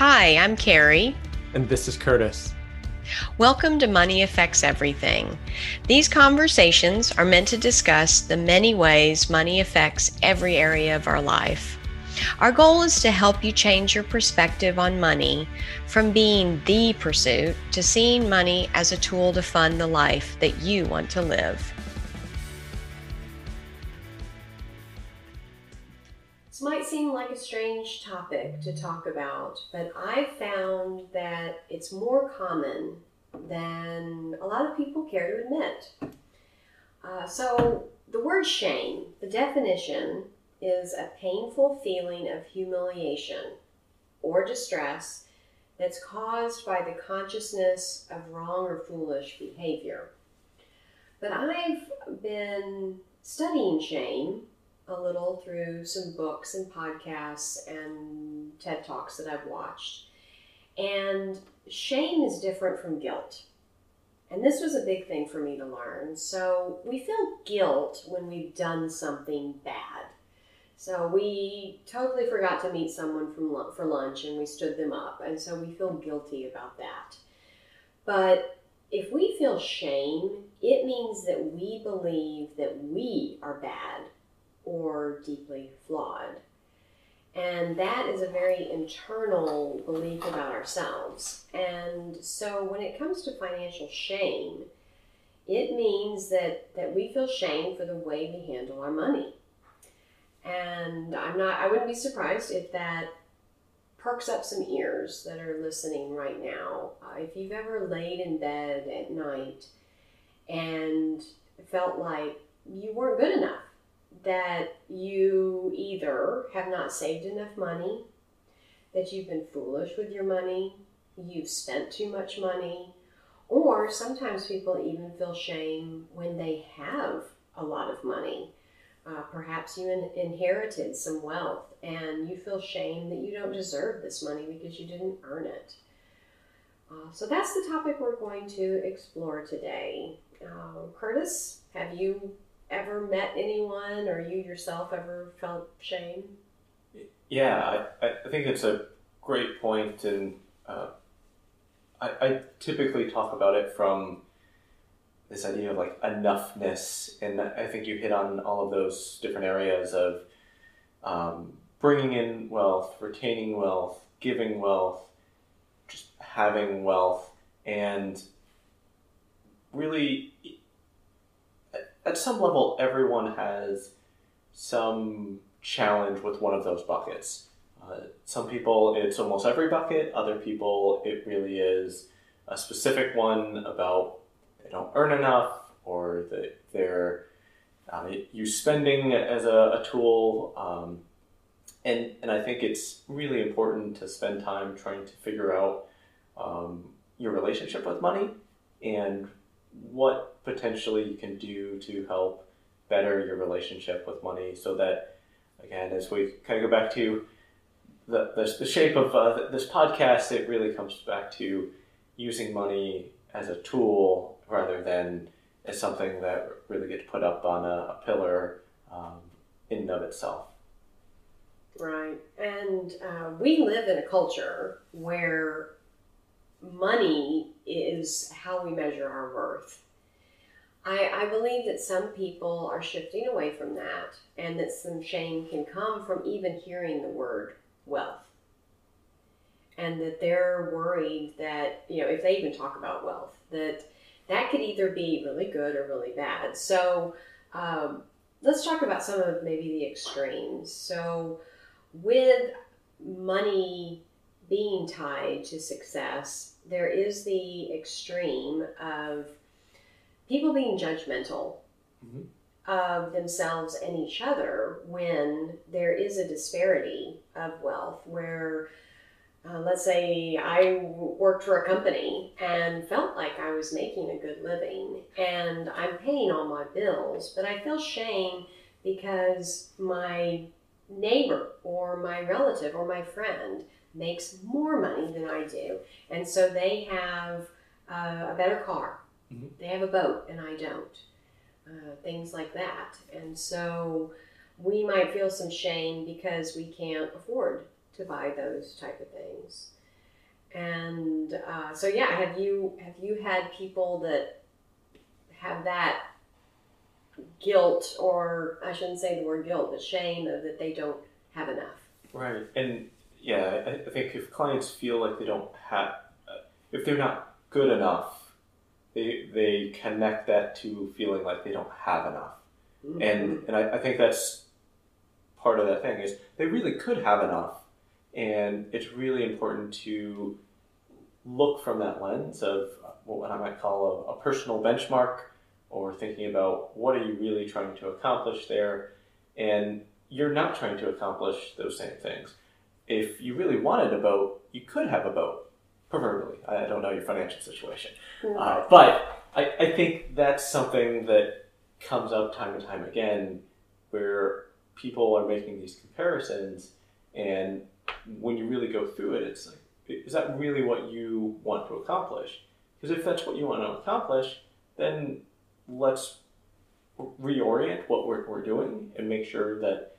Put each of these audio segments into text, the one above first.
Hi, I'm Carrie. And this is Curtis. Welcome to Money Affects Everything. These conversations are meant to discuss the many ways money affects every area of our life. Our goal is to help you change your perspective on money from being the pursuit to seeing money as a tool to fund the life that you want to live. This might seem like a strange topic to talk about, but I've found that it's more common than a lot of people care to admit. Uh, so, the word shame, the definition is a painful feeling of humiliation or distress that's caused by the consciousness of wrong or foolish behavior. But I've been studying shame a little through some books and podcasts and TED Talks that I've watched. And shame is different from guilt. And this was a big thing for me to learn. So we feel guilt when we've done something bad. So we totally forgot to meet someone from for lunch and we stood them up. And so we feel guilty about that. But if we feel shame, it means that we believe that we are bad or deeply flawed. And that is a very internal belief about ourselves. And so when it comes to financial shame, it means that, that we feel shame for the way we handle our money. And I'm not I wouldn't be surprised if that perks up some ears that are listening right now. Uh, if you've ever laid in bed at night and felt like you weren't good enough that you either have not saved enough money, that you've been foolish with your money, you've spent too much money, or sometimes people even feel shame when they have a lot of money. Uh, perhaps you in- inherited some wealth and you feel shame that you don't deserve this money because you didn't earn it. Uh, so that's the topic we're going to explore today. Uh, Curtis, have you ever met anyone or you yourself ever felt shame? Yeah, I, I think it's a great point, and uh, I, I typically talk about it from this idea of like enoughness, and I think you hit on all of those different areas of um, bringing in wealth, retaining wealth, giving wealth, just having wealth, and really at some level, everyone has some challenge with one of those buckets. Uh, some people, it's almost every bucket. Other people, it really is a specific one about they don't earn enough or that they're uh, use spending as a, a tool. Um, and, and I think it's really important to spend time trying to figure out um, your relationship with money and what potentially you can do to help better your relationship with money so that again as we kind of go back to the, the, the shape of uh, this podcast it really comes back to using money as a tool rather than as something that really gets put up on a, a pillar um, in and of itself. Right. And uh, we live in a culture where money is how we measure our worth. I, I believe that some people are shifting away from that and that some shame can come from even hearing the word wealth. And that they're worried that, you know, if they even talk about wealth, that that could either be really good or really bad. So um, let's talk about some of maybe the extremes. So with money being tied to success, there is the extreme of people being judgmental mm-hmm. of themselves and each other when there is a disparity of wealth where uh, let's say I worked for a company and felt like I was making a good living and I'm paying all my bills, but I feel shame because my neighbor or my relative or my friend makes more money than I do, and so they have uh, a better car. Mm-hmm. They have a boat, and I don't. Uh, things like that, and so we might feel some shame because we can't afford to buy those type of things. And uh, so yeah, have you have you had people that have that guilt, or I shouldn't say the word guilt, but shame of that they don't have enough? Right, and yeah, I, I think if clients feel like they don't have, uh, if they're not good enough, they they connect that to feeling like they don't have enough, Mm-hmm. and and I, I think that's part of that thing is they really could have enough, and it's really important to look from that lens of what I might call a, a personal benchmark, or thinking about what are you really trying to accomplish there, and you're not trying to accomplish those same things. If you really wanted a boat, you could have a boat, proverbially. I don't know your financial situation. Uh, but I, I think that's something that comes up time and time again where people are making these comparisons, and when you really go through it, it's like, is that really what you want to accomplish? Because if that's what you want to accomplish, then let's reorient what we're, we're doing and make sure that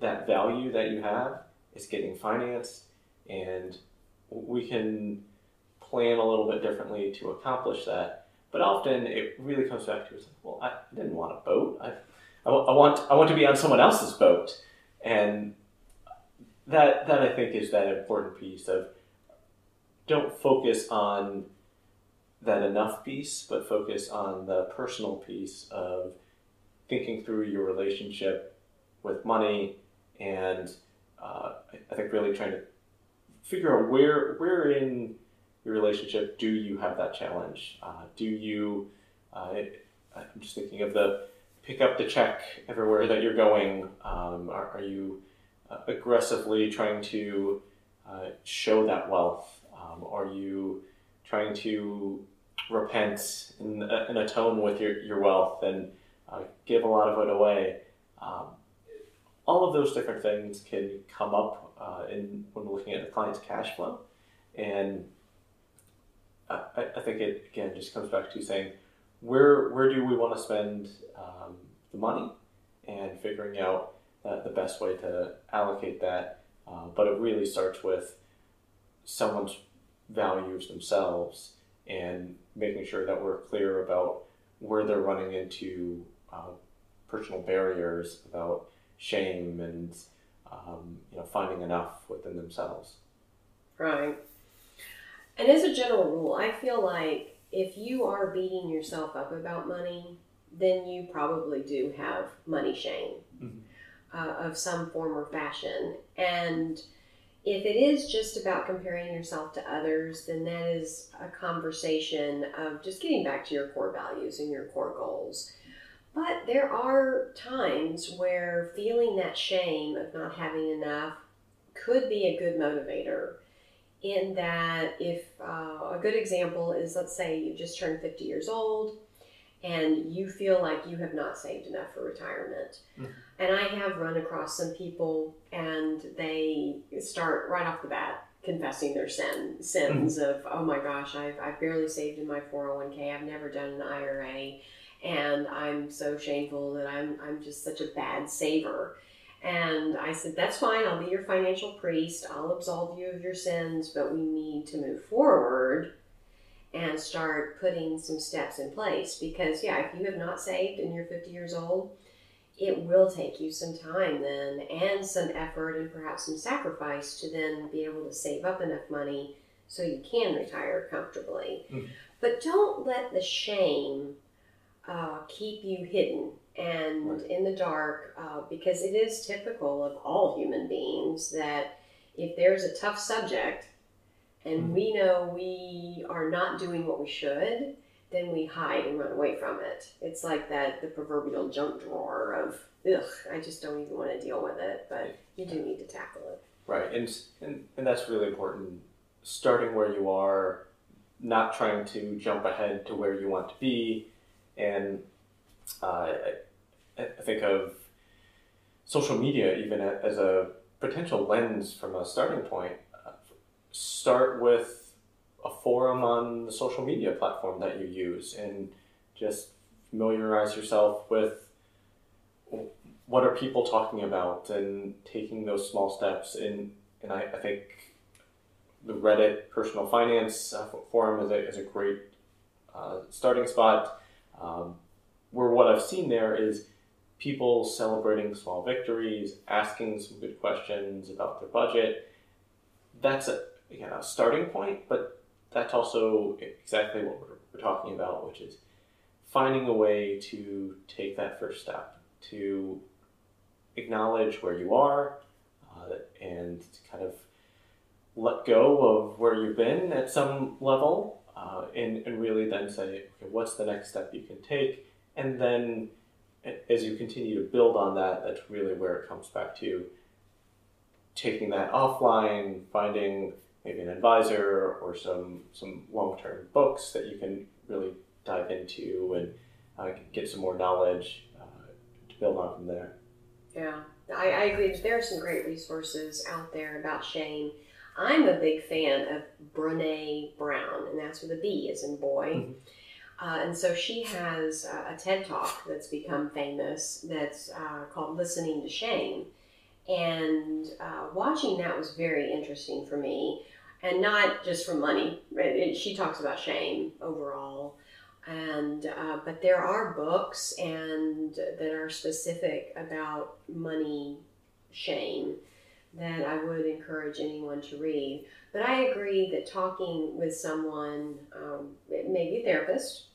that value that you have is getting financed and we can plan a little bit differently to accomplish that. But often it really comes back to, well, I didn't want a boat. I, I, I want, I want to be on someone else's boat. And that, that I think is that important piece of don't focus on that enough piece, but focus on the personal piece of thinking through your relationship with money and uh, I, think really trying to figure out where where in your relationship do you have that challenge? Uh, do you? Uh, I'm just thinking of the pick up the check everywhere that you're going. Um, are, are you uh, aggressively trying to uh, show that wealth? Um, are you trying to repent and, and atone with your, your wealth and uh, give a lot of it away? Um, all of those different things can come up uh, in when we're looking at the client's cash flow, and I, I think it again just comes back to saying where where do we want to spend um, the money, and figuring out uh, the best way to allocate that. Uh, but it really starts with someone's values themselves and making sure that we're clear about where they're running into uh, personal barriers about shame and um, you know finding enough within themselves. Right. And as a general rule, I feel like if you are beating yourself up about money, then you probably do have money shame Mhm. uh, of some form or fashion. And if it is just about comparing yourself to others, then that is a conversation of just getting back to your core values and your core goals. There are times where feeling that shame of not having enough could be a good motivator. In that, if uh, a good example is let's say you just turned 50 years old and you feel like you have not saved enough for retirement. Mhm. And I have run across some people and they start right off the bat confessing their sin, sins of, oh my gosh, I've, I've barely saved in my 401k, I've never done an IRA, and I'm so shameful that I'm, I'm just such a bad saver. And I said, That's fine, I'll be your financial priest, I'll absolve you of your sins, but we need to move forward and start putting some steps in place. Because, yeah, if you have not saved and you're 50 years old, it will take you some time then and some effort and perhaps some sacrifice to then be able to save up enough money so you can retire comfortably. Mhm. But don't let the shame uh, keep you hidden and Right. in the dark uh, because it is typical of all human beings that if there's a tough subject and Mhm. we know we are not doing what we should, then we hide and run away from it. It's like that the proverbial junk drawer of ugh, I just don't even want to deal with it, but you do need to tackle it. Right, and, and and that's really important. Starting where you are, not trying to jump ahead to where you want to be, and uh, I, think of social media even as a potential lens from a starting point. Start with a forum on the social media platform that you use, and just familiarize yourself with what are people talking about and taking those small steps and and I, I think the Reddit personal finance uh, forum is a, is a great uh, starting spot. Um, where what I've seen there is people celebrating small victories, asking some good questions about their budget. That's a, again, a starting point, but that's also exactly what we're, we're talking about, which is finding a way to take that first step, to acknowledge where you are, uh, and to kind of let go of where you've been at some level, uh, and, and really then say, okay, what's the next step you can take? And then as you continue to build on that, that's really where it comes back to taking that offline, finding maybe an advisor or some some long term books that you can really dive into and uh, get some more knowledge uh, to build on from there. Yeah, I, I agree. There are some great resources out there about shame. I'm a big fan of Brene Brown, and that's with a B as in boy. Mm-hmm. Uh, and so she has a TED talk that's become famous that's uh, called Listening to Shame. And uh, watching that was very interesting for me. And not just for money. It, it, she talks about shame overall. And uh, but there are books and that are specific about money shame that I would encourage anyone to read. But I agree that talking with someone, um, maybe a therapist,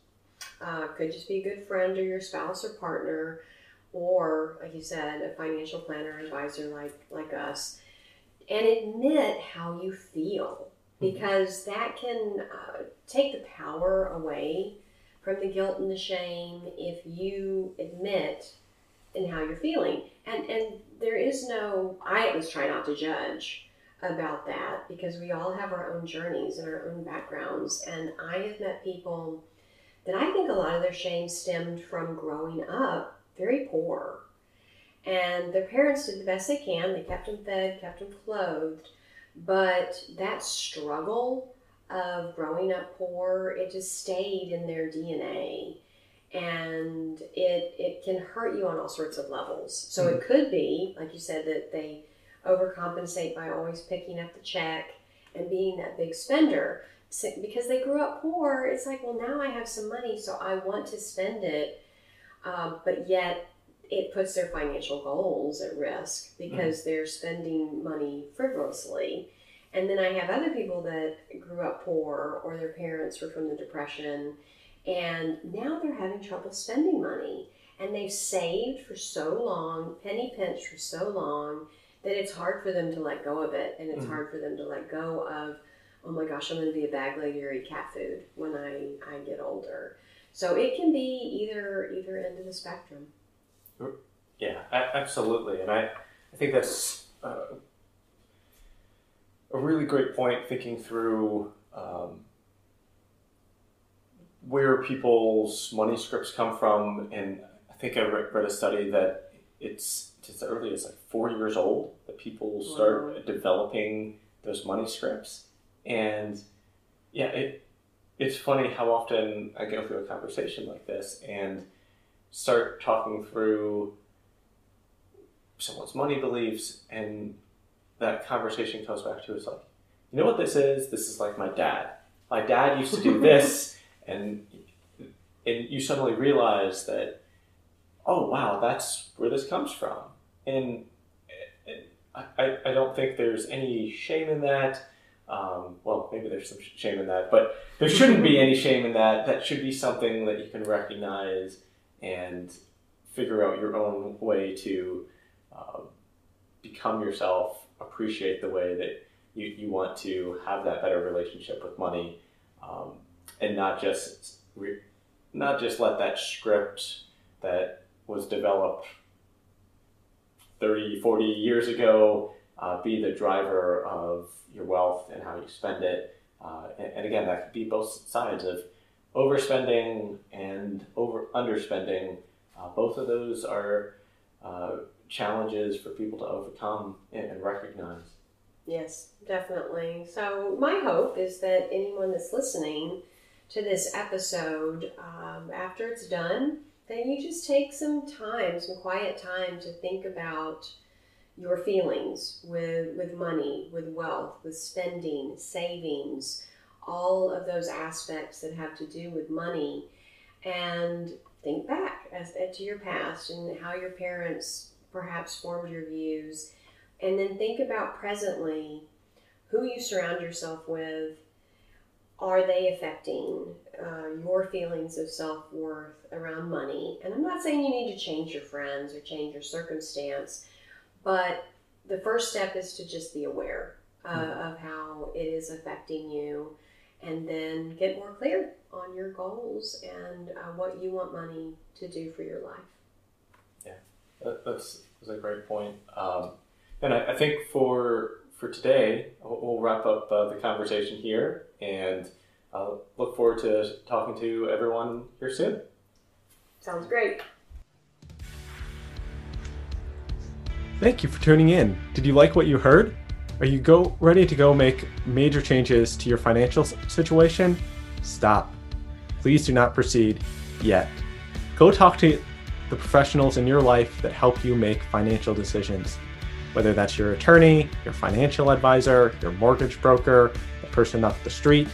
uh, could just be a good friend or your spouse or partner, or like you said, a financial planner advisor like like us, and admit how you feel mm-hmm. because that can uh, take the power away from the guilt and the shame if you admit in how you're feeling. And and there is no I at least try not to judge about that because we all have our own journeys and our own backgrounds. And I have met people that I think a lot of their shame stemmed from growing up very poor. And their parents did the best they can. They kept them fed, kept them clothed. But that struggle of growing up poor, it just stayed in their DNA. And it, it can hurt you on all sorts of levels. So mm-hmm. it could be, like you said, that they overcompensate by always picking up the check and being that big spender because they grew up poor, it's like, well, now I have some money, so I want to spend it. Um, but yet, it puts their financial goals at risk because mm they're spending money frivolously. And then I have other people that grew up poor or their parents were from the Depression and now they're having trouble spending money. And they've saved for so long, penny pinch for so long, that it's hard for them to let go of it. And it's mm hard for them to let go of oh my gosh, I'm going to be a bag lady or eat cat food when I, I get older. So it can be either either end of the spectrum. Yeah, absolutely, and I, I think that's uh, a really great point. Thinking through um, where people's money scripts come from, and I think I read a study that it's as early as like four years old that people start wow. developing those money scripts and yeah, it it's funny how often I go through a conversation like this and start talking through someone's money beliefs and that conversation comes back to it's like, you know what this is? This is like my dad. My dad used to do this and and you suddenly realize that oh wow, that's where this comes from. And, I, I don't think there's any shame in that. Um, well, maybe there's some shame in that, but there shouldn't be any shame in that. That should be something that you can recognize and figure out your own way to uh, become yourself, appreciate the way that you, you want to have that better relationship with money, um, and not just re- not just let that script that was developed 30, 40 years ago uh, be the driver of your wealth and how you spend it. Uh, and, and, again, that could be both sides of overspending and over underspending. Uh, both of those are uh, challenges for people to overcome and, and recognize. Yes, definitely. So my hope is that anyone that's listening to this episode, um, after it's done, then you just take some time, some quiet time to think about your feelings with with money, with wealth, with spending, savings, all of those aspects that have to do with money, and think back as, to your past and how your parents perhaps formed your views, and then think about presently who you surround yourself with. Are they affecting uh, your feelings of self worth around money? And I'm not saying you need to change your friends or change your circumstance, but the first step is to just be aware uh, mm-hmm. of how it is affecting you and then get more clear on your goals and uh, what you want money to do for your life. Yeah, that, that's, that's a great point. Um, and I, I, think for for today, we'll wrap up uh, the conversation here and uh, look forward to talking to everyone here soon. Sounds great. Thank you for tuning in. Did you like what you heard? Are you go ready to go make major changes to your financial situation? Stop. Please do not proceed yet. Go talk to the professionals in your life that help you make financial decisions. Whether that's your attorney, your financial advisor, your mortgage broker, the person up the street.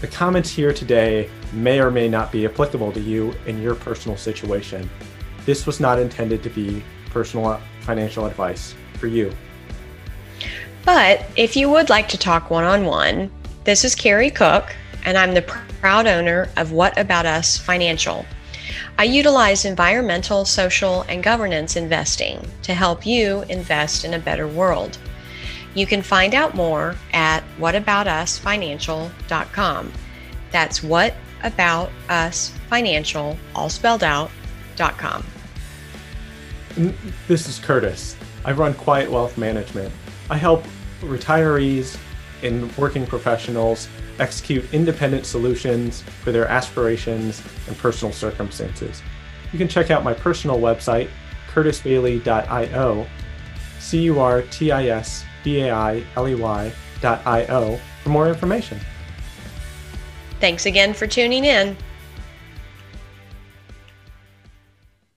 The comments here today may or may not be applicable to you in your personal situation. This was not intended to be personal financial advice for you. But if you would like to talk one on one, this is Carrie Cook, and I'm the proud owner of What About Us Financial. I utilize environmental, social, and governance investing to help you invest in a better world. You can find out more at whataboutusfinancial.com. That's whataboutusfinancial, all spelled out, dot .com. This is Curtis. I run Quiet Wealth Management. I help retirees and working professionals execute independent solutions for their aspirations and personal circumstances. You can check out my personal website, curtisbailey.io, C U R T I S B A I L E Y.io, for more information. Thanks again for tuning in.